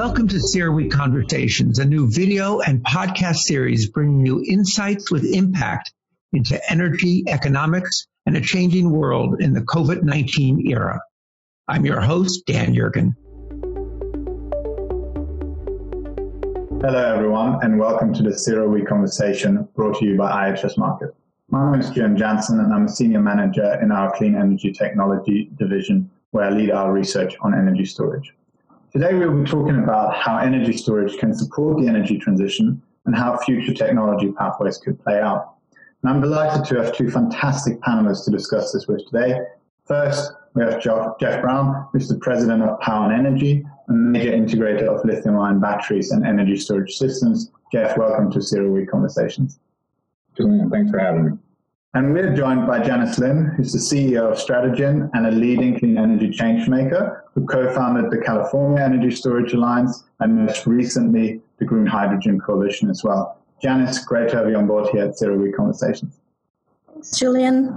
Welcome to CERAWeek Conversations, a new video and podcast series bringing you insights with impact into energy, economics, and a changing world in the COVID 19 era. I'm your host, Dan Yergin. Hello, everyone, and welcome to the CERAWeek Conversation brought to you by IHS Markit. My name is Jim Jansen, and I'm a senior manager in our Clean Energy Technology division, where I lead our research on energy storage. Today, we'll be talking about how energy storage can support the energy transition and how future technology pathways could play out. And I'm delighted to have two fantastic panelists to discuss this with today. First, we have Jeff Brown, who's the president of Powin Energy, a major integrator of lithium ion batteries and energy storage systems. Jeff, welcome to CERAWeek Conversations. Julian, thanks for having me. And we're joined by Janice Lin, who's the CEO of Strategen and a leading clean energy changemaker, who co-founded the California Energy Storage Alliance and most recently the Green Hydrogen Coalition as well. Janice, great to have you on board here at CERAWeek Conversations. Thanks, Julian.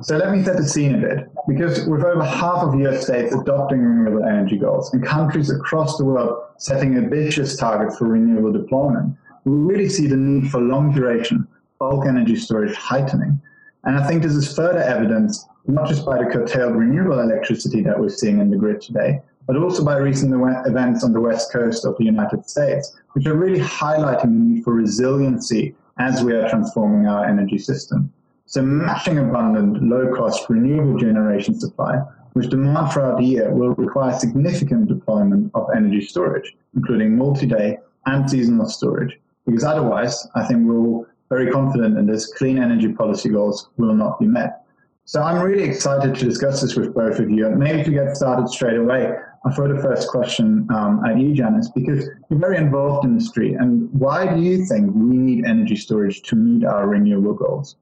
So let me set the scene a bit, because with over half of US states adopting renewable energy goals and countries across the world setting ambitious targets for renewable deployment, we really see the need for long duration bulk energy storage heightening. And I think this is further evidence, not just by the curtailed renewable electricity that we're seeing in the grid today, but also by recent events on the west coast of the United States, which are really highlighting the need for resiliency as we are transforming our energy system. So matching abundant, low-cost renewable generation supply with demand throughout the year will require significant deployment of energy storage, including multi-day and seasonal storage, because otherwise, I think we'll very confident in this, clean energy policy goals will not be met. So I'm really excited to discuss this with both of you. Maybe to get started straight away, I'll throw the first question um, at you, Janice, because you're very involved in the street. And why do you think we need energy storage to meet our renewable goals?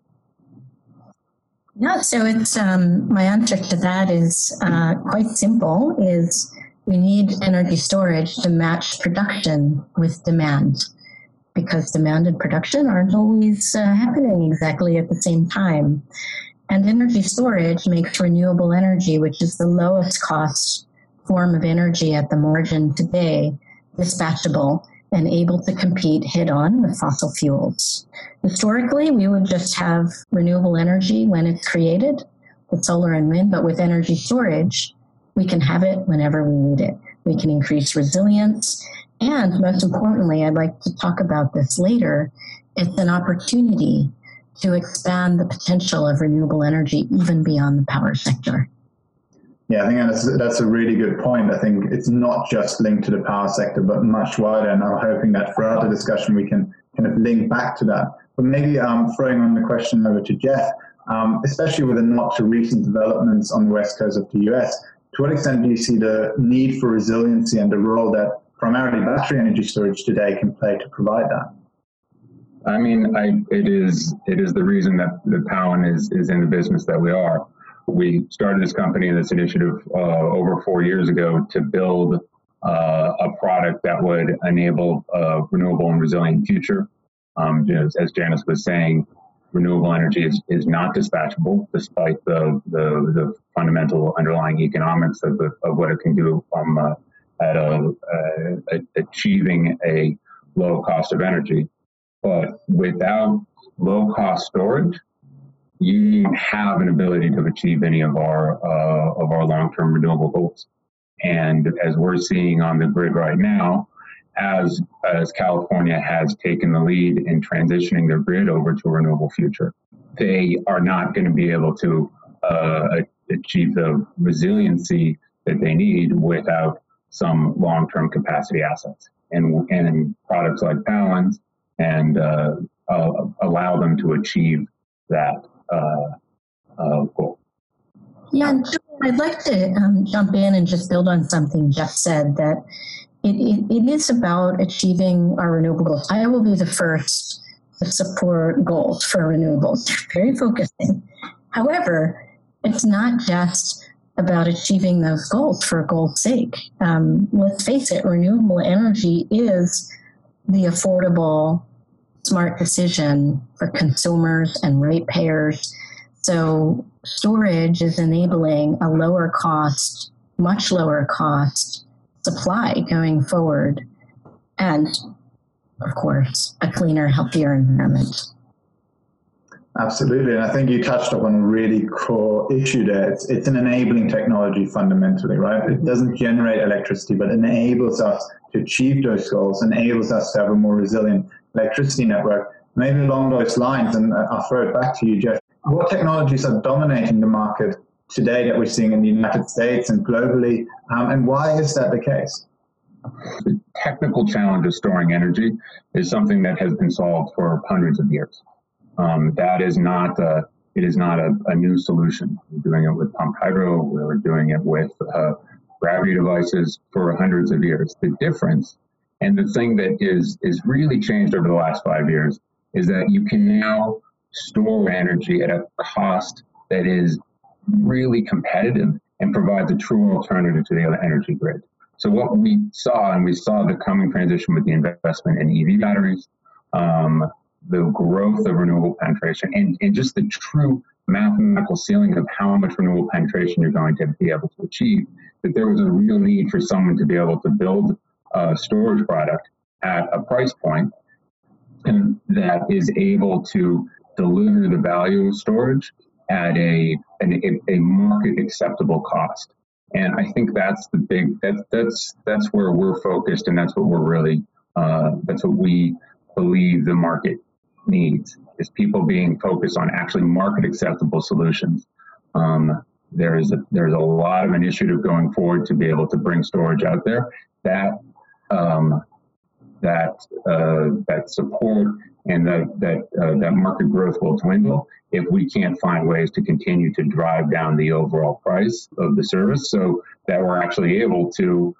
Yeah, so it's um, my answer to that is uh, quite simple. Is we need energy storage to match production with demand because demand and production aren't always uh, happening exactly at the same time. And energy storage makes renewable energy, which is the lowest cost form of energy at the margin today, dispatchable and able to compete head on with fossil fuels. Historically, we would just have renewable energy when it's created with solar and wind, but with energy storage, we can have it whenever we need it. We can increase resilience and most importantly, I'd like to talk about this later. It's an opportunity to expand the potential of renewable energy even beyond the power sector. Yeah, I think that's, that's a really good point. I think it's not just linked to the power sector, but much wider. And I'm hoping that throughout the discussion, we can kind of link back to that. But maybe um, throwing on the question over to Jeff, um, especially with the not too recent developments on the west coast of the US, to what extent do you see the need for resiliency and the role that primarily battery energy storage today can play to provide that? I mean, I, it is it is the reason that the Powin is is in the business that we are. We started this company, and this initiative, uh, over four years ago to build uh, a product that would enable a renewable and resilient future. Um, as, Janice was saying, renewable energy is, is not dispatchable, despite the, the, the fundamental underlying economics of, the, of what it can do from uh, at a, a, achieving a low cost of energy. But without low cost storage, you have an ability to achieve any of our uh, of our long term renewable goals. And as we're seeing on the grid right now, as as California has taken the lead in transitioning their grid over to a renewable future, they are not going to be able to uh, achieve the resiliency that they need without some long-term capacity assets and, and products like Balance and uh, uh, allow them to achieve that uh, uh goal. Yeah, I'd like to um, jump in and just build on something Jeff said that it, it, it is about achieving our renewable goals. I will be the first to support goals for renewables, very focusing. However, it's not just about achieving those goals for goals' sake. Um, let's face it, renewable energy is the affordable, smart decision for consumers and ratepayers. So, storage is enabling a lower cost, much lower cost supply going forward, and of course, a cleaner, healthier environment. Absolutely. And I think you touched upon a really core issue there. It's, it's an enabling technology fundamentally, right? It doesn't generate electricity, but enables us to achieve those goals, enables us to have a more resilient electricity network. Maybe along those lines, and I'll throw it back to you, Jeff. What technologies are dominating the market today that we're seeing in the United States and globally, um, and why is that the case? The technical challenge of storing energy is something that has been solved for hundreds of years. Um, that is not a, it is not a, a, new solution. We're doing it with pumped hydro. We're doing it with uh, gravity devices for hundreds of years. The difference, and the thing that is is really changed over the last five years, is that you can now store energy at a cost that is really competitive and provides a true alternative to the other energy grid. So what we saw, and we saw the coming transition with the investment in EV batteries, um, the growth of renewable penetration, and, and just the true mathematical ceiling of how much renewable penetration you're going to be able to achieve, that there was a real need for someone to be able to build a storage product at a price point that is able to deliver the value of storage at a, an, a market acceptable cost. And I think that's the big that's that's that's where we're focused, and that's what we're really uh, that's what we believe the market needs is people being focused on actually market acceptable solutions. Um, there's a, there's a lot of initiative going forward to be able to bring storage out there that um, that uh, that support and that that uh, that market growth will dwindle if we can't find ways to continue to drive down the overall price of the service, so that we're actually able to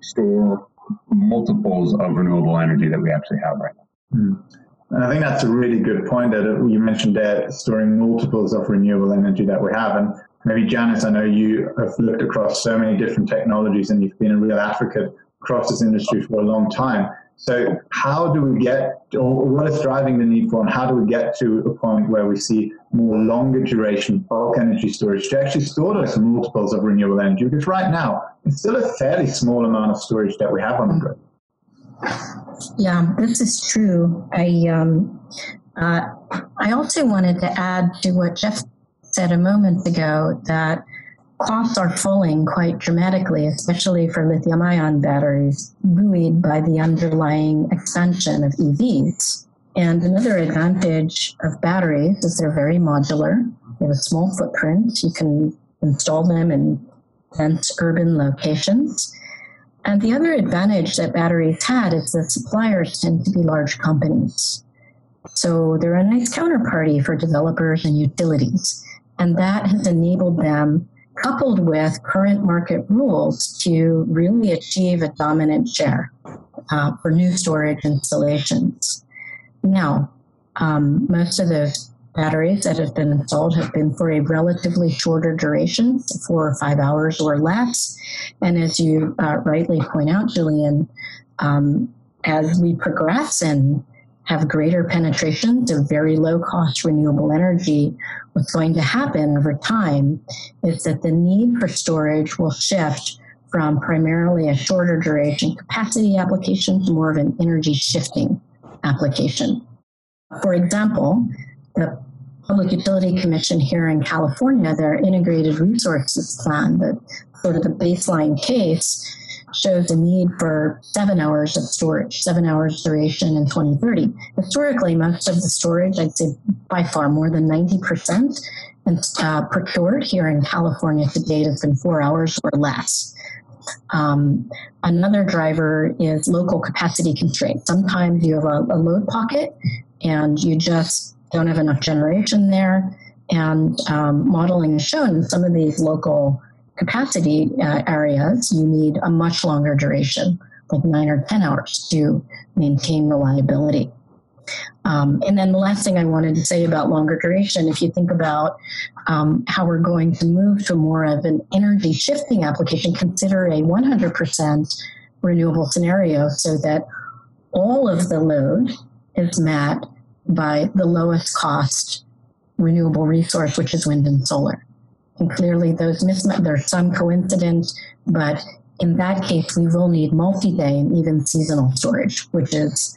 store multiples of renewable energy that we actually have right now. Mm. And I think that's a really good point that uh, you mentioned there, storing multiples of renewable energy that we have. And maybe Janice, I know you have looked across so many different technologies and you've been a real advocate across this industry for a long time. So how do we get, or what is driving the need for, and how do we get to a point where we see more longer duration bulk energy storage to actually store those multiples of renewable energy? Because right now, it's still a fairly small amount of storage that we have on the grid. Yeah, this is true. I um, uh, I also wanted to add to what Jeff said a moment ago that costs are falling quite dramatically, especially for lithium ion batteries, buoyed by the underlying expansion of EVs. And another advantage of batteries is they're very modular. They have a small footprint. You can install them in dense urban locations. And the other advantage that batteries had is that suppliers tend to be large companies. So they're a nice counterparty for developers and utilities. And that has enabled them coupled with current market rules to really achieve a dominant share uh, for new storage installations. Now, um, most of those batteries that have been installed have been for a relatively shorter duration, four or five hours or less. And as you uh, rightly point out, Julian, um, as we progress and have greater penetration to very low cost renewable energy, what's going to happen over time is that the need for storage will shift from primarily a shorter duration capacity application to more of an energy shifting application. For example, the Public Utility Commission here in California, their integrated resources plan, the sort of the baseline case shows a need for seven hours of storage, seven hours duration in 2030. Historically, most of the storage, I'd say by far more than 90%, and uh, procured here in California to date has been four hours or less. Um, another driver is local capacity constraints. Sometimes you have a, a load pocket and you just don't have enough generation there. And um, modeling has shown in some of these local capacity uh, areas, you need a much longer duration, like nine or 10 hours to maintain reliability. Um, and then the last thing I wanted to say about longer duration, if you think about um, how we're going to move to more of an energy shifting application, consider a 100% renewable scenario so that all of the load is met by the lowest cost renewable resource, which is wind and solar. And clearly, those there's some coincidence, but in that case, we will need multi day and even seasonal storage, which is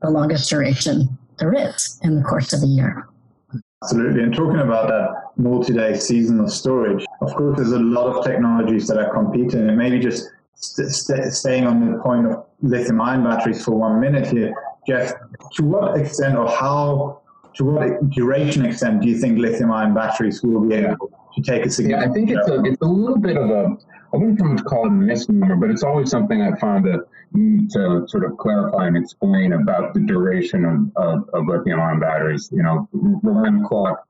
the longest duration there is in the course of the year. Absolutely. And talking about that multi day seasonal storage, of course, there's a lot of technologies that are competing. And maybe just st- st- staying on the point of lithium ion batteries for one minute here, Jeff, to what extent or how, to what duration extent do you think lithium ion batteries will be able to take a significant Yeah, I think it's a, it's a little bit of a, I wouldn't call it a misnomer, but it's always something I found to need to sort of clarify and explain about the duration of, of, of lithium ion batteries. You know, around the clock,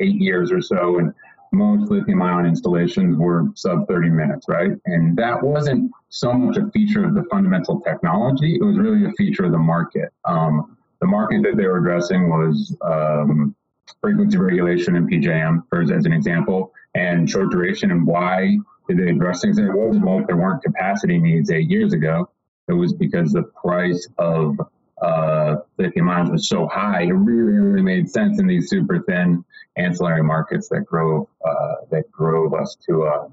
eight years or so, and most lithium ion installations were sub 30 minutes, right? And that wasn't so much a feature of the fundamental technology, it was really a feature of the market. Um, the market that they were addressing was um, frequency regulation and PJM, as an example, and short duration. And why did they address things? It wasn't like there weren't capacity needs eight years ago. It was because the price of uh, lithium ions was so high, it really, really made sense in these super thin ancillary markets that drove uh, that drove us to uh,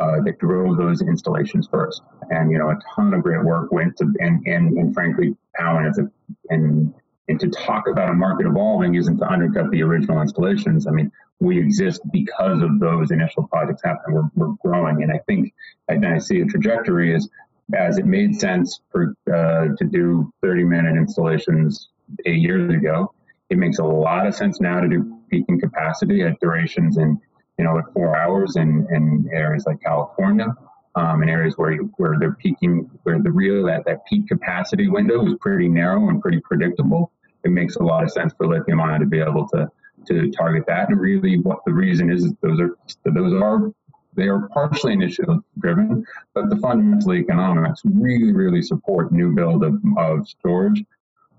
uh, that drove those installations first. And you know, a ton of great work went to and and, and frankly, Powin as a and and to talk about a market evolving isn't to undercut the original installations. I mean, we exist because of those initial projects happening. We're, we're growing, and I think and I see a trajectory is as it made sense for uh, to do 30 minute installations eight years ago. It makes a lot of sense now to do peaking capacity at durations in you know at four hours in, in areas like California. Um, in areas where you, where they're peaking, where the real that, that peak capacity window is pretty narrow and pretty predictable, it makes a lot of sense for lithium ion to be able to to target that. And really, what the reason is, is those are those are they are partially initiative driven, but the fundamental economics really, really support new build of, of storage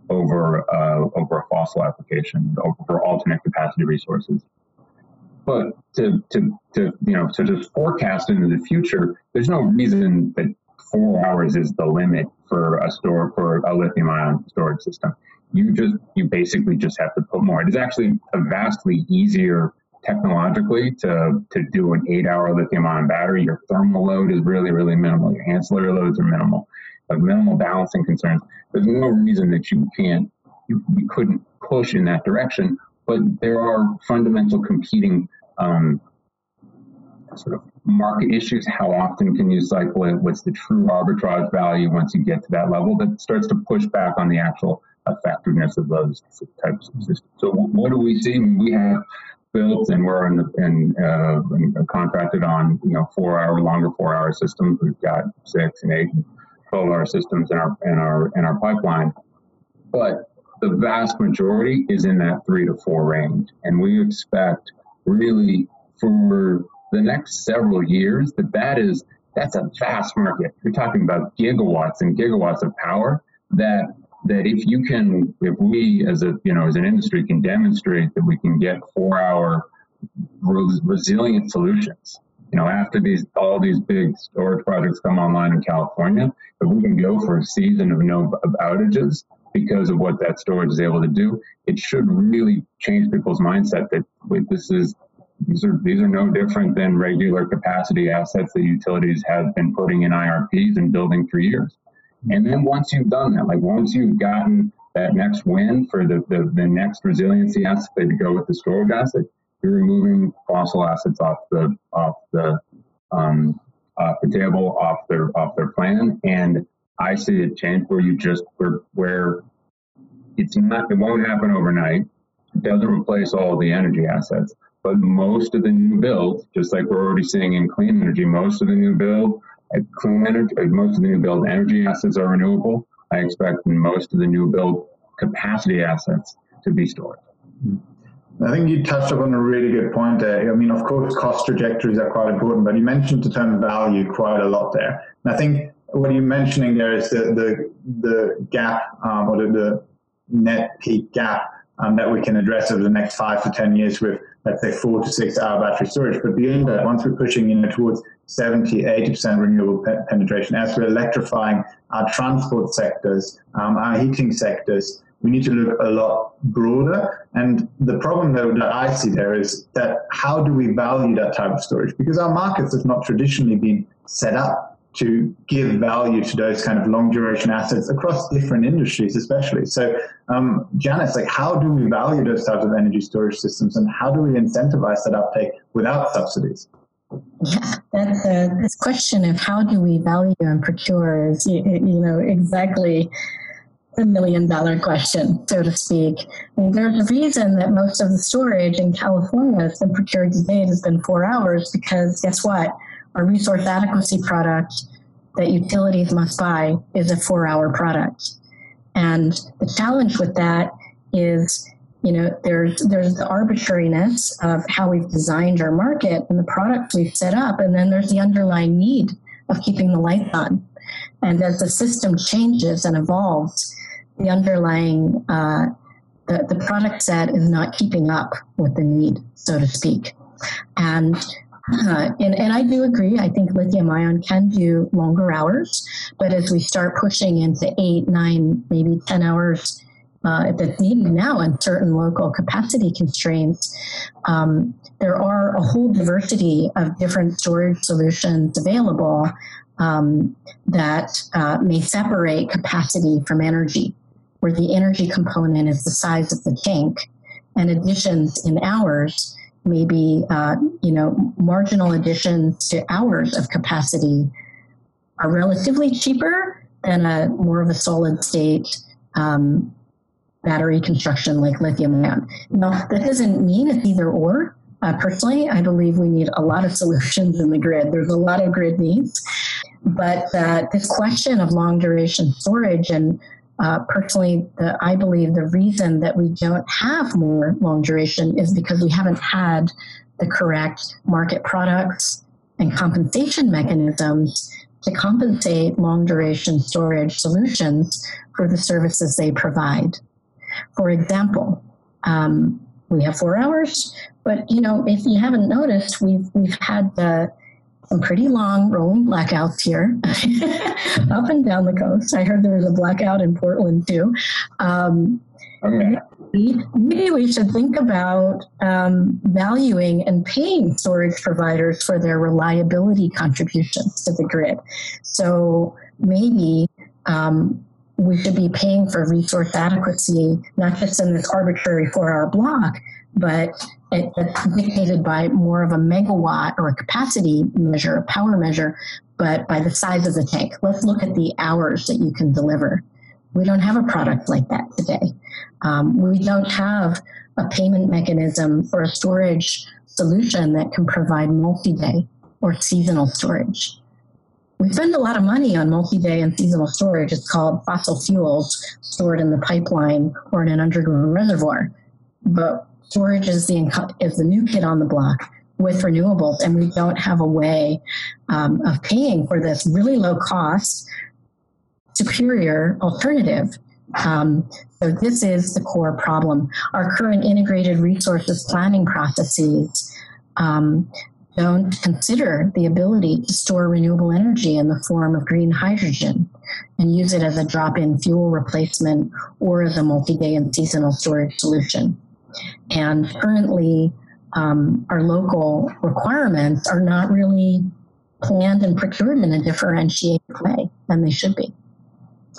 over uh, over a fossil application, over alternate capacity resources. But to, to, to you know to just forecast into the future, there's no reason that four hours is the limit for a store for a lithium ion storage system. You just you basically just have to put more. It is actually a vastly easier technologically to, to do an eight hour lithium ion battery. Your thermal load is really, really minimal. Your ancillary loads are minimal, like minimal balancing concerns. There's no reason that you can't, you, you couldn't push in that direction, but there are fundamental competing um, sort of market issues. How often can you cycle it? What's the true arbitrage value once you get to that level that starts to push back on the actual effectiveness of those types of systems. So what do we see? We have built and we're in, the, in, uh, contracted on you know four hour longer four hour systems. We've got six and eight and 12 hour systems in our in our in our pipeline. But the vast majority is in that three to four range. And we expect really for the next several years that that is that's a vast market. You're talking about gigawatts and gigawatts of power that that if you can, if we as a, you know, as an industry can demonstrate that we can get four hour resilient solutions, you know, after these, all these big storage projects come online in California, if we can go for a season of no of outages because of what that storage is able to do, it should really change people's mindset that wait, this is, these are, these are no different than regular capacity assets that utilities have been putting in IRPs and building for years. And then once you've done that, like once you've gotten that next win for the, the, the next resiliency asset to go with the storage asset, you're removing fossil assets off the off the um, off the table, off their off their plan. And I see a change where you just where where it's not it won't happen overnight. It doesn't replace all the energy assets, but most of the new build, just like we're already seeing in clean energy, most of the new build clean energy, most of the new build energy assets are renewable. I expect most of the new build capacity assets to be stored. I think you touched upon a really good point there. I mean, of course, cost trajectories are quite important, but you mentioned the term value quite a lot there. And I think what you're mentioning there is the the, the gap um, or the, the net peak gap um, that we can address over the next five to 10 years with, let's say, four to six hour battery storage. But beyond that, once we're pushing you know, towards 70, 80% renewable pe- penetration, as we're electrifying our transport sectors, um, our heating sectors, we need to look a lot broader. And the problem though that I see there is that how do we value that type of storage? Because our markets have not traditionally been set up to give value to those kind of long duration assets across different industries, especially. So, um, Janice, like, how do we value those types of energy storage systems, and how do we incentivize that uptake without subsidies? Yeah, that's a, uh, this question of how do we value and procure is, you, you know, exactly the million dollar question, so to speak. I mean, there's a reason that most of the storage in California has been procured to date has been four hours because guess what? Our resource adequacy product that utilities must buy is a four hour product. And the challenge with that is, you know, there's there's the arbitrariness of how we've designed our market and the products we've set up, and then there's the underlying need of keeping the lights on. And as the system changes and evolves, the underlying uh, the, the product set is not keeping up with the need, so to speak. And uh, and, and I do agree. I think lithium ion can do longer hours, but as we start pushing into eight, nine, maybe 10 hours uh, that's needed now in certain local capacity constraints, um, there are a whole diversity of different storage solutions available um, that uh, may separate capacity from energy where the energy component is the size of the tank, and additions in hours maybe uh, you know marginal additions to hours of capacity are relatively cheaper than a more of a solid state um, battery construction like lithium ion. Now that doesn't mean it's either or. Uh, personally, I believe we need a lot of solutions in the grid. There's a lot of grid needs, but uh, this question of long duration storage and uh, personally, the, I believe the reason that we don't have more long duration is because we haven't had the correct market products and compensation mechanisms to compensate long duration storage solutions for the services they provide. For example, um, we have four hours, but you know, if you haven't noticed, we've we've had the some pretty long rolling blackouts here up and down the coast. I heard there was a blackout in Portland too. Um, okay. Maybe we should think about um, valuing and paying storage providers for their reliability contributions to the grid. So maybe um, we should be paying for resource adequacy, not just in this arbitrary four hour block, but it, it's dictated by more of a megawatt or a capacity measure, a power measure, but by the size of the tank. Let's look at the hours that you can deliver. We don't have a product like that today. Um, we don't have a payment mechanism for a storage solution that can provide multi day or seasonal storage. We spend a lot of money on multi day and seasonal storage. It's called fossil fuels stored in the pipeline or in an underground reservoir. But storage is the is the new kid on the block with renewables, and we don't have a way um, of paying for this really low cost, superior alternative. Um, so this is the core problem. Our current integrated resources planning processes um, don't consider the ability to store renewable energy in the form of green hydrogen and use it as a drop-in fuel replacement or as a multi-day and seasonal storage solution. And currently, um, our local requirements are not really planned and procured in a differentiated way than they should be.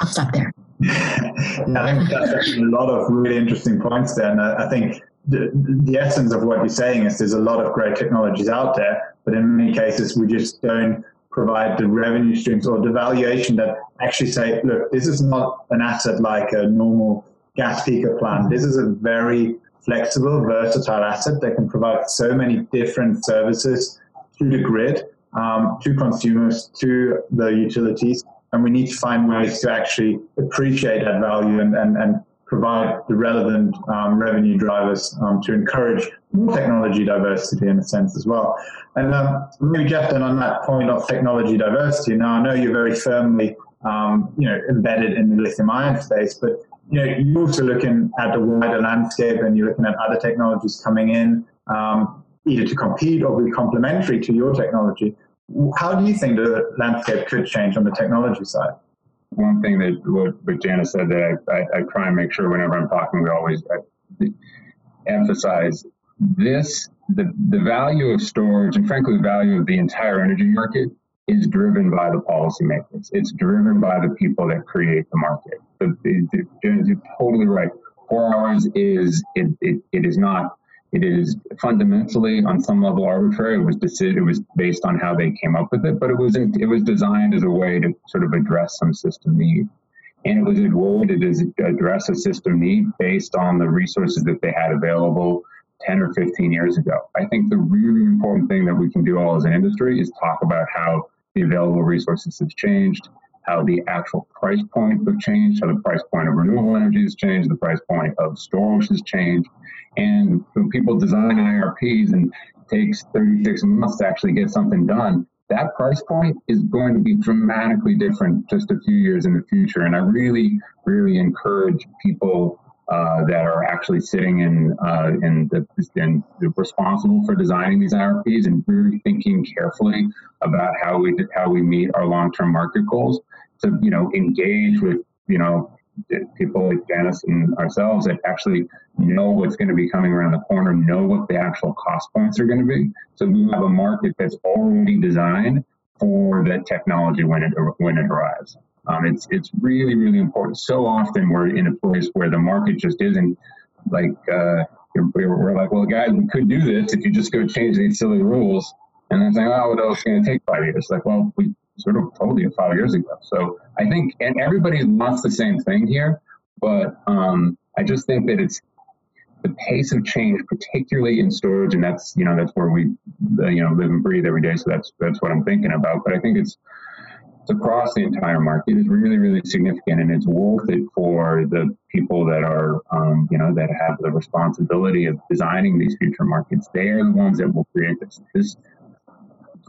I'll stop there. yeah, I think that's actually a lot of really interesting points there. And I think the, the essence of what you're saying is there's a lot of great technologies out there, but in many cases we just don't provide the revenue streams or the valuation that actually say, look, this is not an asset like a normal gas peaker plant. This is a very flexible, versatile asset that can provide so many different services to the grid, um, to consumers, to the utilities. And we need to find ways to actually appreciate that value and, and, and provide the relevant um, revenue drivers um, to encourage more technology diversity in a sense as well. And um, maybe Jeff, then on that point of technology diversity, now I know you're very firmly um, you know embedded in the lithium ion space, but you know, you're also looking at the wider landscape and you're looking at other technologies coming in, um, either to compete or be complementary to your technology. How do you think the landscape could change on the technology side? One thing that what, what said that I, I, I, try and make sure whenever I'm talking, we always uh, emphasize this the, the value of storage and frankly the value of the entire energy market is driven by the policymakers. It's driven by the people that create the market. You're totally right. Four hours is it, it, it is not it is fundamentally on some level arbitrary. It was deci- it was based on how they came up with it, but it was it was designed as a way to sort of address some system need, and it was way to address a system need based on the resources that they had available 10 or 15 years ago. I think the really important thing that we can do all as an industry is talk about how the available resources have changed, how the actual price point have changed, how the price point of renewable energy has changed, the price point of storage has changed. And when people design IRPs and takes 36 months to actually get something done, that price point is going to be dramatically different just a few years in the future. And I really, really encourage people uh, that are actually sitting in uh, in the in responsible for designing these IRPs and really thinking carefully about how we how we meet our long term market goals. To you know engage with you know people like Janice and ourselves that actually know what's going to be coming around the corner, know what the actual cost points are going to be. So we have a market that's already designed for that technology when it when it arrives. Um, it's it's really really important. So often we're in a place where the market just isn't like uh, we're like, well, guys, we could do this if you just go change these silly rules. And they're saying, oh, well, it's going to take five years. Like, well, we sort of told you five years ago. So I think, and everybody wants the same thing here, but um, I just think that it's the pace of change, particularly in storage, and that's you know that's where we you know live and breathe every day. So that's that's what I'm thinking about. But I think it's across the entire market is really, really significant, and it's worth it for the people that are, um, you know, that have the responsibility of designing these future markets. They are the ones that will create this. This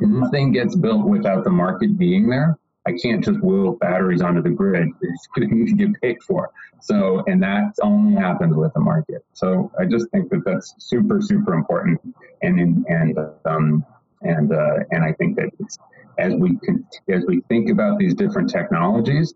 nothing gets built without the market being there. I can't just will batteries onto the grid. It's going to get paid for. So, and that only happens with the market. So, I just think that that's super, super important, and and um, and uh, and I think that as we as we think about these different technologies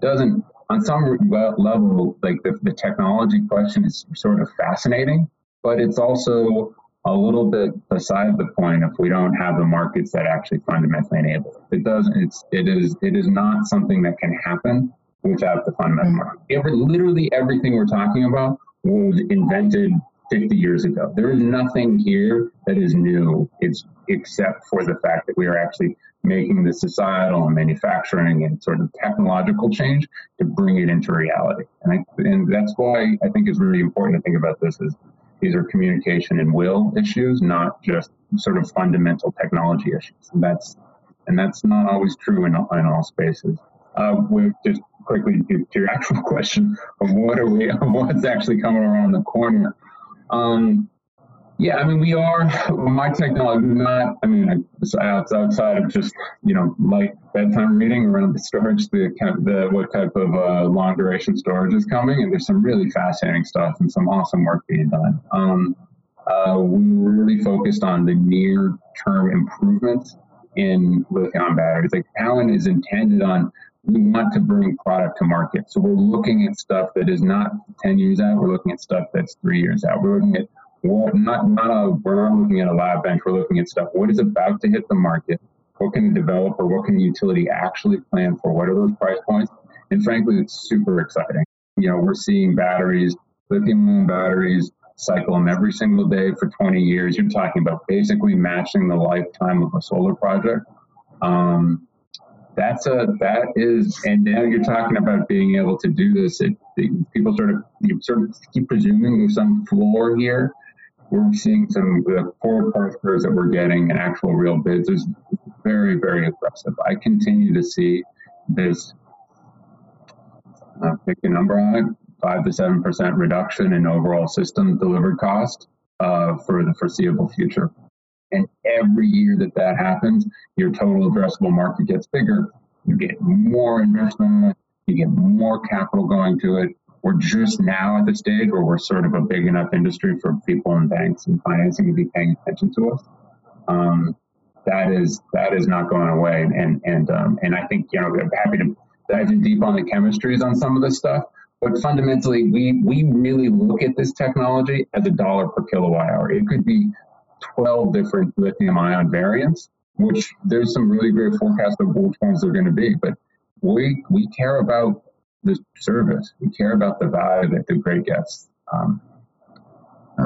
doesn't on some level like the, the technology question is sort of fascinating but it's also a little bit beside the point if we don't have the markets that actually fundamentally enable it. It doesn't. It's it is it is not something that can happen without the fundamental mm-hmm. market. Every, literally everything we're talking about was invented 50 years ago. There is nothing here that is new. It's except for the fact that we are actually making the societal and manufacturing and sort of technological change to bring it into reality. And, I, and that's why I think it's really important to think about this as these are communication and will issues, not just sort of fundamental technology issues. And that's and that's not always true in, in all spaces. Uh, we just quickly to, your actual question of what are we, what's actually coming around the corner. Um, yeah, I mean, we are my technology. Not, I mean, it's outside of just you know light bedtime reading around the storage, the the what type of uh, long duration storage is coming, and there's some really fascinating stuff and some awesome work being done. Um, uh, we really focused on the near term improvements in lithium batteries. Like Talon is intended on we want to bring product to market. So we're looking at stuff that is not 10 years out. We're looking at stuff that's three years out. We're looking at not, not a, we're not looking at a lab bench. We're looking at stuff. What is about to hit the market? What can the developer, what can the utility actually plan for? What are those price points? And frankly, it's super exciting. You know, we're seeing batteries, lithium ion batteries, cycle them every single day for 20 years. You're talking about basically matching the lifetime of a solar project. Um, that's a that is, and now you're talking about being able to do this. It, people sort of you sort of keep presuming there's some floor here we're seeing some the forward parts that we're getting and actual real bids is very, very aggressive. I continue to see this, uh, pick a number on it, five to seven percent reduction in overall system delivered cost uh, for the foreseeable future. And every year that that happens, your total addressable market gets bigger. You get more investment, you get more capital going to it, we're just now at the stage where we're sort of a big enough industry for people and banks and financing to be paying attention to us. Um, that is that is not going away, and and um, and I think you know I'm happy to dive in deep on the chemistries on some of this stuff. But fundamentally, we we really look at this technology as a dollar per kilowatt hour. It could be 12 different lithium ion variants, which there's some really great forecasts of which ones they're going to be. But we we care about the service. We care about the value that the great gets. Um,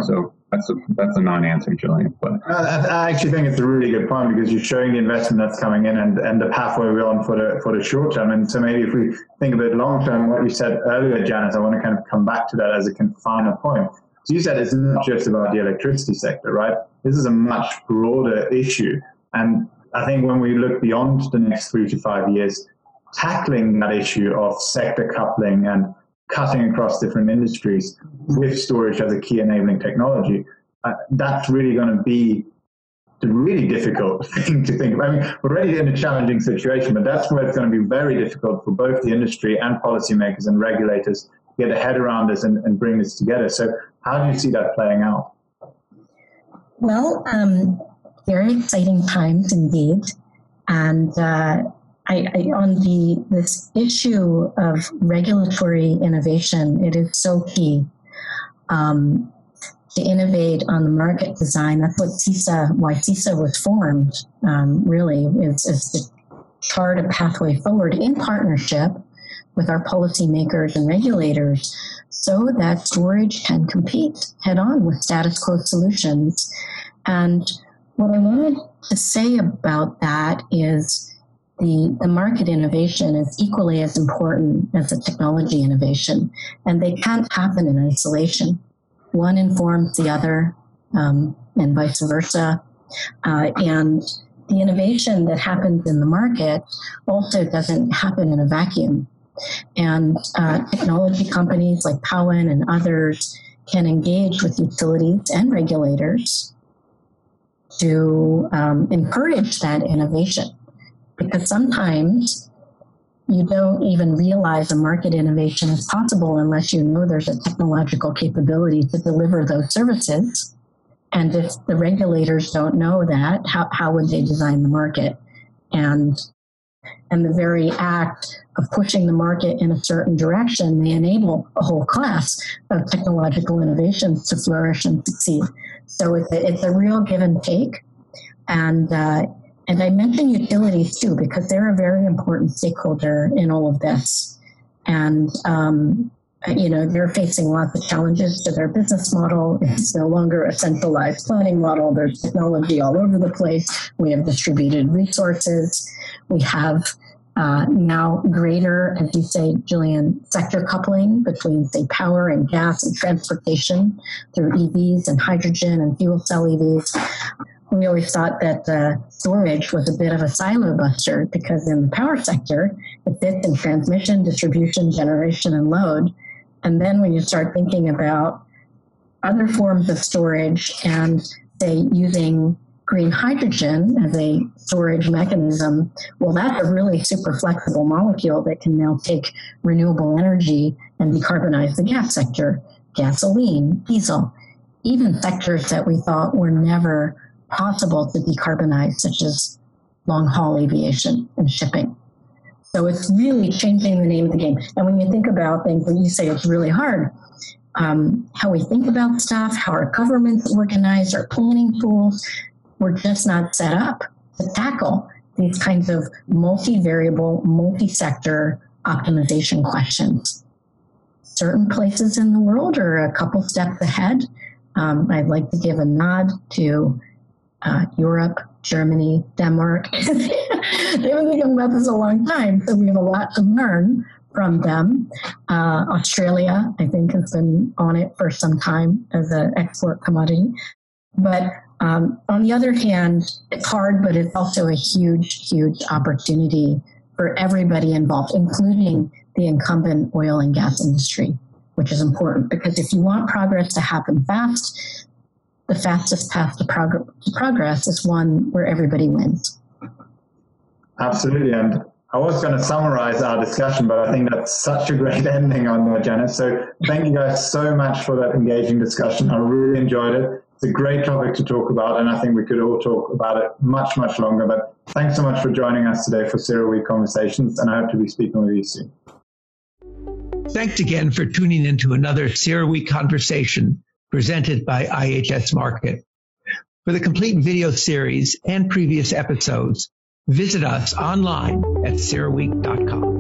so that's a that's a non-answer, Julian. But I actually think it's a really good point because you're showing the investment that's coming in and, and the pathway we're on for the for the short term. And so maybe if we think about long term, what you said earlier, Janice, I want to kind of come back to that as a final point. So you said it's not just about the electricity sector, right? This is a much broader issue. And I think when we look beyond the next three to five years, tackling that issue of sector coupling and cutting across different industries with storage as a key enabling technology, uh, that's really going to be the really difficult thing to think about. I mean, we're already in a challenging situation, but that's where it's going to be very difficult for both the industry and policymakers and regulators to get a head around this and, and bring this together. So, how do you see that playing out? Well, um, very exciting times indeed. And uh, I, I, on the this issue of regulatory innovation, it is so key um, to innovate on the market design. That's what CESA, why CESA was formed. Um, really, is, is to chart a pathway forward in partnership with our policymakers and regulators, so that storage can compete head on with status quo solutions. And what I wanted to say about that is the, the market innovation is equally as important as the technology innovation, and they can't happen in isolation. One informs the other, um, and vice versa. Uh, and the innovation that happens in the market also doesn't happen in a vacuum. And uh, technology companies like Powin and others can engage with utilities and regulators to um, encourage that innovation because sometimes you don't even realize a market innovation is possible unless you know there's a technological capability to deliver those services. And if the regulators don't know that, how, how would they design the market? And and the very act of pushing the market in a certain direction may enable a whole class of technological innovations to flourish and succeed. So it's a, it's a real give and take. And uh, and I mention utilities too, because they're a very important stakeholder in all of this. And, um, you know, they're facing lots of challenges to their business model. It's no longer a centralized planning model. There's technology all over the place. We have distributed resources. We have uh, now greater, as you say, Julian, sector coupling between, say, power and gas and transportation through EVs and hydrogen and fuel cell EVs we always thought that uh, storage was a bit of a silo buster because in the power sector, it fits in transmission, distribution, generation, and load. And then when you start thinking about other forms of storage and, say, using green hydrogen as a storage mechanism, well, that's a really super flexible molecule that can now take renewable energy and decarbonize the gas sector, gasoline, diesel, even sectors that we thought were never possible to decarbonize, such as long haul aviation and shipping. So it's really changing the name of the game. And when you think about things, when you say it's really hard, um, how we think about stuff, how our governments organize, our planning tools, we're just not set up to tackle these kinds of multi-variable, multi-sector optimization questions. Certain places in the world are a couple steps ahead. Um, I'd like to give a nod to uh, Europe, Germany, Denmark. They've been thinking about this a long time, so we have a lot to learn from them. Uh, Australia, I think, has been on it for some time as an export commodity. But um, on the other hand, it's hard, but it's also a huge, huge opportunity for everybody involved, including the incumbent oil and gas industry, which is important because if you want progress to happen fast, the fastest path to, prog- to progress is one where everybody wins. Absolutely. And I was going to summarize our discussion, but I think that's such a great ending on that, Janice. So thank you guys so much for that engaging discussion. I really enjoyed it. It's a great topic to talk about, and I think we could all talk about it much, much longer. But thanks so much for joining us today for CERAWeek Conversations, and I hope to be speaking with you soon. Thanks again for tuning in to another CERAWeek Conversation presented by IHS Markit. For the complete video series and previous episodes, visit us online at CERAWeek.com.